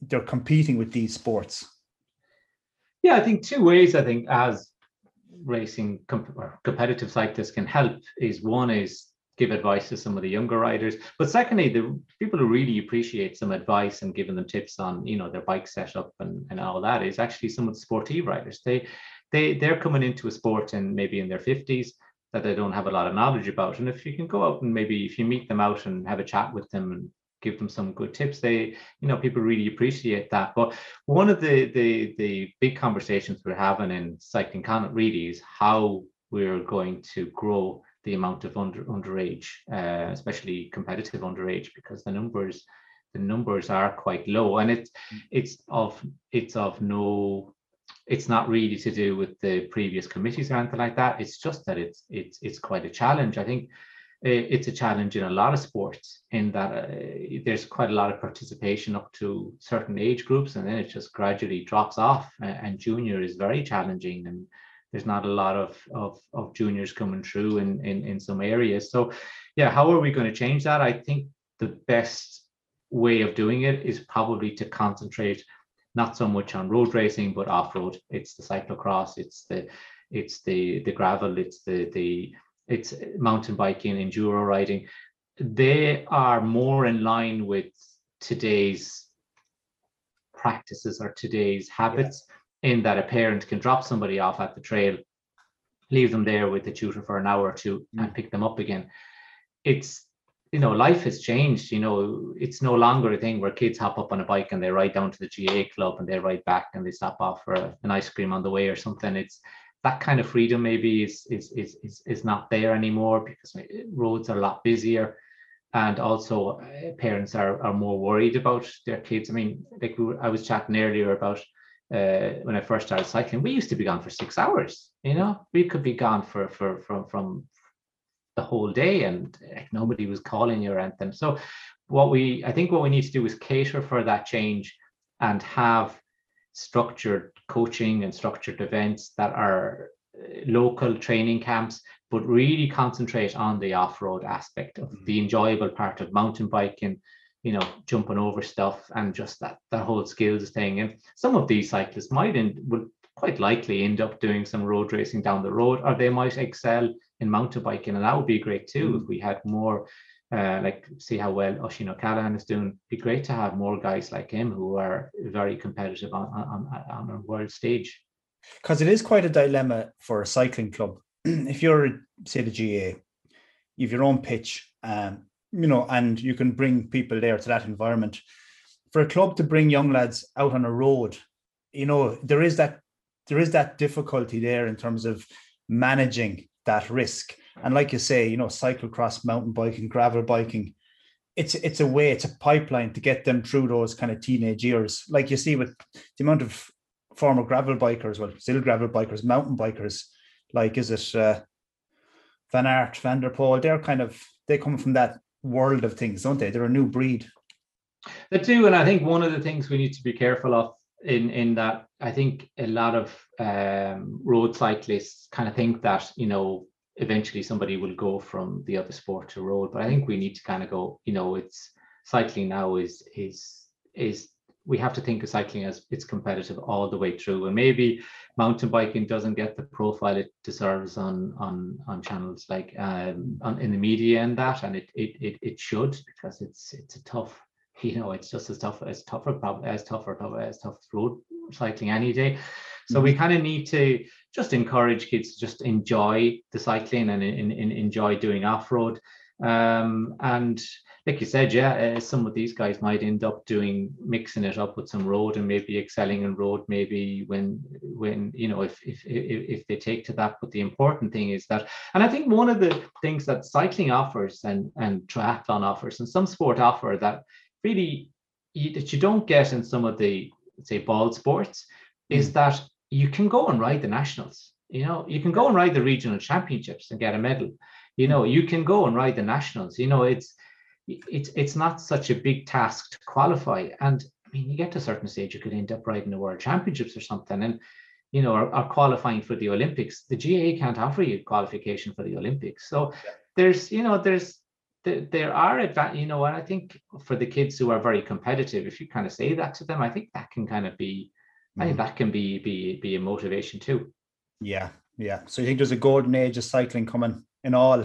they're competing with these sports. Yeah, I think two ways. I think as racing comp- competitive cyclists can help is one is give advice to some of the younger riders. But secondly, the people who really appreciate some advice and giving them tips on, you know, their bike setup and, and all that is actually some of the sportive riders. They they they're coming into a sport and maybe in their 50s that they don't have a lot of knowledge about. And if you can go out and maybe if you meet them out and have a chat with them and give them some good tips, they, you know, people really appreciate that. But one of the the the big conversations we're having in cycling Connacht really is how we're going to grow the amount of under underage, uh, especially competitive underage, because the numbers the numbers are quite low, and it's it's of it's of no it's not really to do with the previous committees or anything like that. It's just that it's it's it's quite a challenge. I think it's a challenge in a lot of sports in that uh, there's quite a lot of participation up to certain age groups, and then it just gradually drops off. and junior is very challenging and there's not a lot of, of, of juniors coming through in, in, in some areas. So yeah, how are we going to change that? I think the best way of doing it is probably to concentrate not so much on road racing, but off-road. It's the cyclocross, it's the it's the the gravel, it's the the it's mountain biking, enduro riding. They are more in line with today's practices or today's habits. Yeah in that a parent can drop somebody off at the trail, leave them there with the tutor for an hour or two mm. and pick them up again. It's you know, life has changed. You know, it's no longer a thing where kids hop up on a bike and they ride down to the GAA club and they ride back and they stop off for an ice cream on the way or something. It's that kind of freedom maybe is is is is, is not there anymore because roads are a lot busier and also uh, parents are, are more worried about their kids. I mean, like we were, I was chatting earlier about uh, when I first started cycling, we used to be gone for six hours. You know, we could be gone for for from from the whole day, and like, nobody was calling you or anything. So, what we I think what we need to do is cater for that change and have structured coaching and structured events that are uh, local training camps, but really concentrate on the off-road aspect of mm-hmm. the enjoyable part of mountain biking, you know, jumping over stuff and just that that whole skills thing. And some of these cyclists might and will quite likely end up doing some road racing down the road, or they might excel in mountain biking, and that would be great too mm. if we had more. Uh, like see how well Oisin O'Callaghan is doing. Be great to have more guys like him who are very competitive on on, on a world stage. Because it is quite a dilemma for a cycling club. if you're say the GAA, you've your own pitch, um, you know, and you can bring people there to that environment. For a club to bring young lads out on a road, you know, there is that there is that difficulty there in terms of managing that risk. And like you say, you know, cyclocross, mountain biking, gravel biking, it's it's a way, it's a pipeline to get them through those kind of teenage years. Like you see with the amount of former gravel bikers, well, still gravel bikers, mountain bikers, like is it uh, Van Aert, Van der Poel, they're kind of they come from that world of things, don't they? They're a new breed. They do, and I think one of the things we need to be careful of in in that I think a lot of um, road cyclists kind of think that you know eventually somebody will go from the other sport to road, but I think we need to kind of go. You know, it's cycling now is is is we have to think of cycling as it's competitive all the way through, and maybe mountain biking doesn't get the profile it deserves on on on channels like um, on, in the media and that, and it it it, it should because it's it's a tough you know, it's just as tough as tougher, as tougher, as tough road cycling any day. So mm-hmm. we kind of need to just encourage kids to just enjoy the cycling and in, in, enjoy doing off road. Um, and like you said, yeah, uh, some of these guys might end up doing mixing it up with some road and maybe excelling in road. Maybe when when you know if if if, if they take to that. But the important thing is that, and I think one of the things that cycling offers and and triathlon offers and some sport offer that really you, that you don't get in some of the say ball sports mm. is that you can go and ride the nationals you know? You can go and ride the regional championships and get a medal. You know you can go and ride the nationals. You know it's it's it's not such a big task to qualify. And i mean you get to a certain stage you could end up riding the world championships or something. And you know are, are qualifying for the olympics. The gaa can't offer you qualification for the olympics. So yeah. there's you know there's there are advantages, you know, and I think for the kids who are very competitive, if you kind of say that to them, I think that can kind of be, mm. I think mm. that can be be be a motivation too. Yeah, yeah. So you think there's a golden age of cycling coming in all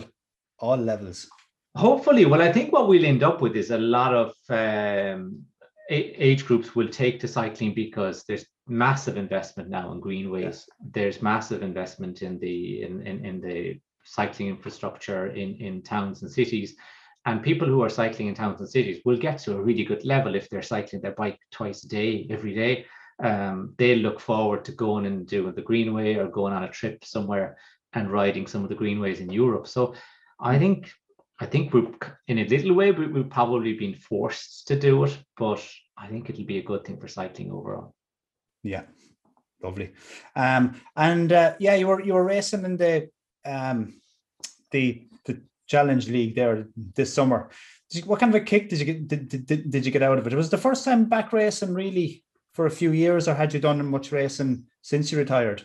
all levels? Hopefully, well, I think what we'll end up with is a lot of um, age groups will take to cycling because there's massive investment now in greenways. Yeah. There's massive investment in the in, in, in the cycling infrastructure in, in towns and cities. And people who are cycling in towns and cities will get to a really good level if they're cycling their bike twice a day, every day. Um, they look forward to going and doing the Greenway or going on a trip somewhere and riding some of the greenways in Europe. So I think I think we're in a little way we, we've probably been forced to do it, but I think it'll be a good thing for cycling overall. Yeah, lovely. Um, and uh, yeah, you were you were racing in the um, the the Challenge League there this summer. You, what kind of a kick did you get? Did, did, did you get out of it? It was the first time back racing really for a few years, or had you done much racing since you retired?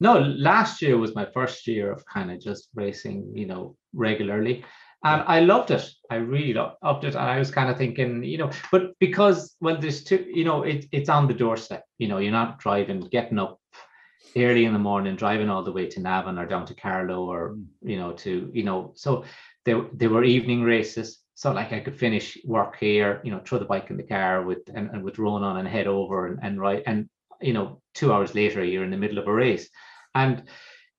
No, last year was my first year of kind of just racing, you know, regularly. And I loved it. I really loved it. And I was kind of thinking, you know, but because, well, there's two, you know, it, it's on the doorstep. You know, you're not driving, getting up early in the morning, driving all the way to Navan or down to Carlow or hmm. you know to you know. So there there were evening races. So like I could finish work here, you know, throw the bike in the car with and, and with Ronan on and head over and, and ride and you know two hours later you're in the middle of a race, and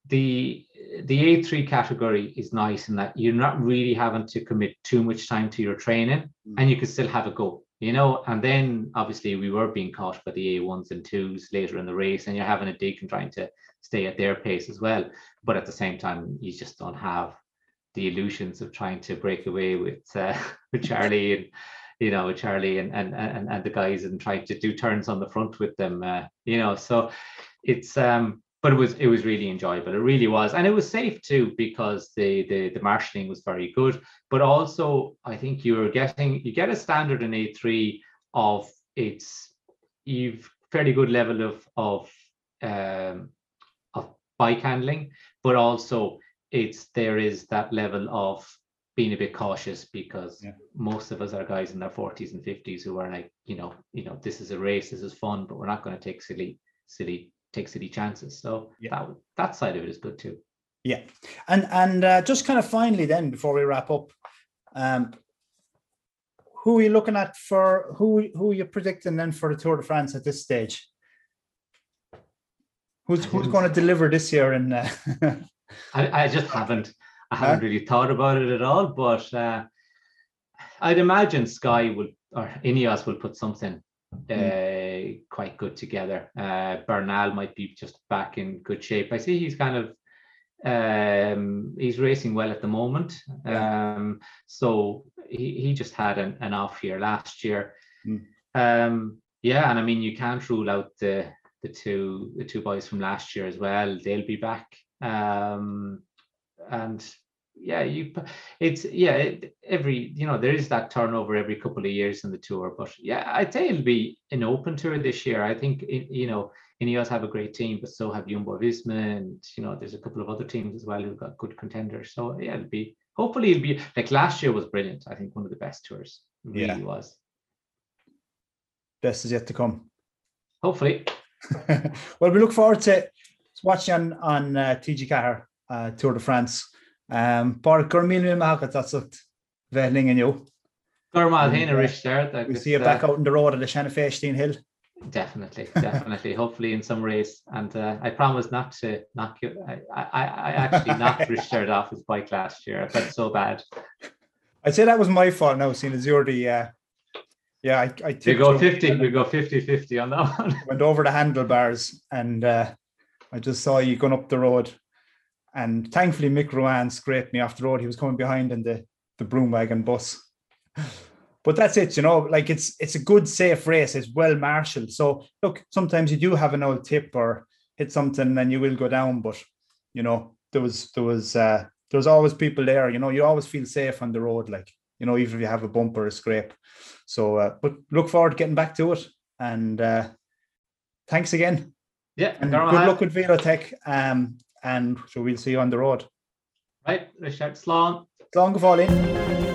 the the A3 category is nice in that you're not really having to commit too much time to your training mm. and you can still have a go you know, and then obviously we were being caught by the A1s and twos later in the race, and you're having a dig and trying to stay at their pace as well. But at the same time, you just don't have the illusions of trying to break away with uh, with Charlie and you know Charlie and, and and and the guys and trying to do turns on the front with them. Uh, you know, so it's um but it was it was really enjoyable. It really was, and it was safe too because the the the marshalling was very good. But also, I think you were getting you get a standard in A three of it's you've fairly good level of of um, of bike handling, but also it's there is that level of being a bit cautious because Yeah. most of us are guys in their 40s and 50s who are like, you know, you know, this is a race, this is fun, but we're not going to take silly, silly, take silly chances. So Yeah. that that side of it is good too. Yeah, and and uh, just kind of finally, then before we wrap up, um, who are you looking at for who who are you predicting then for the Tour de France at this stage? Who's who's going to deliver this year? And uh, I, I just haven't I haven't really thought about it at all, but uh, I'd imagine Sky will or Ineos will put something uh, quite good together. Uh, Bernal might be just back in good shape. I see he's kind of um, he's racing well at the moment. Um, so he, he just had an, an off year last year. Mm. Um, yeah, and I mean you can't rule out the the two the two boys from last year as well. They'll be back. Um, and yeah, you it's yeah it, every you know there is that turnover every couple of years in the tour, but yeah, I'd say it'll be an open tour this year. I think it, you know Ineos have a great team, but so have Jumbo Visma, and you know there's a couple of other teams as well who've got good contenders. So yeah, it'll be hopefully it'll be like last year was brilliant. I think one of the best tours really Yeah. was. best is yet to come. Hopefully, well, we look forward to watching on on uh, TG Ceathair uh, Tour de France. Um, Par gur mí magat that's it. Velling you. Hina uh, Rich there. that We see you uh, back out on the road at the Shanna Hill. Definitely, definitely. Hopefully, in some race, and uh, I promise not to knock you. I, I, I actually knocked Richard off his bike last year. I felt so bad. I'd say that was my fault now, seeing as you're the uh, yeah, I, I We go 50, and we go 50 50 on that one. went over the handlebars and uh, I just saw you going up the road. And thankfully Mick Rowan scraped me off the road. He was coming behind in the, the broom wagon bus. But that's it, you know, like it's it's a good, safe race. It's well marshaled. So look, sometimes you do have an old tip or hit something and you will go down, but you know, there was there was uh there was always people there, you know, you always feel safe on the road, like you know, even if you have a bump or a scrape. So uh, but look forward to getting back to it. And uh thanks again. Yeah, And good luck with Velotec. Um and so we'll see you on the road. Right, Richard Sloan. Long fall in.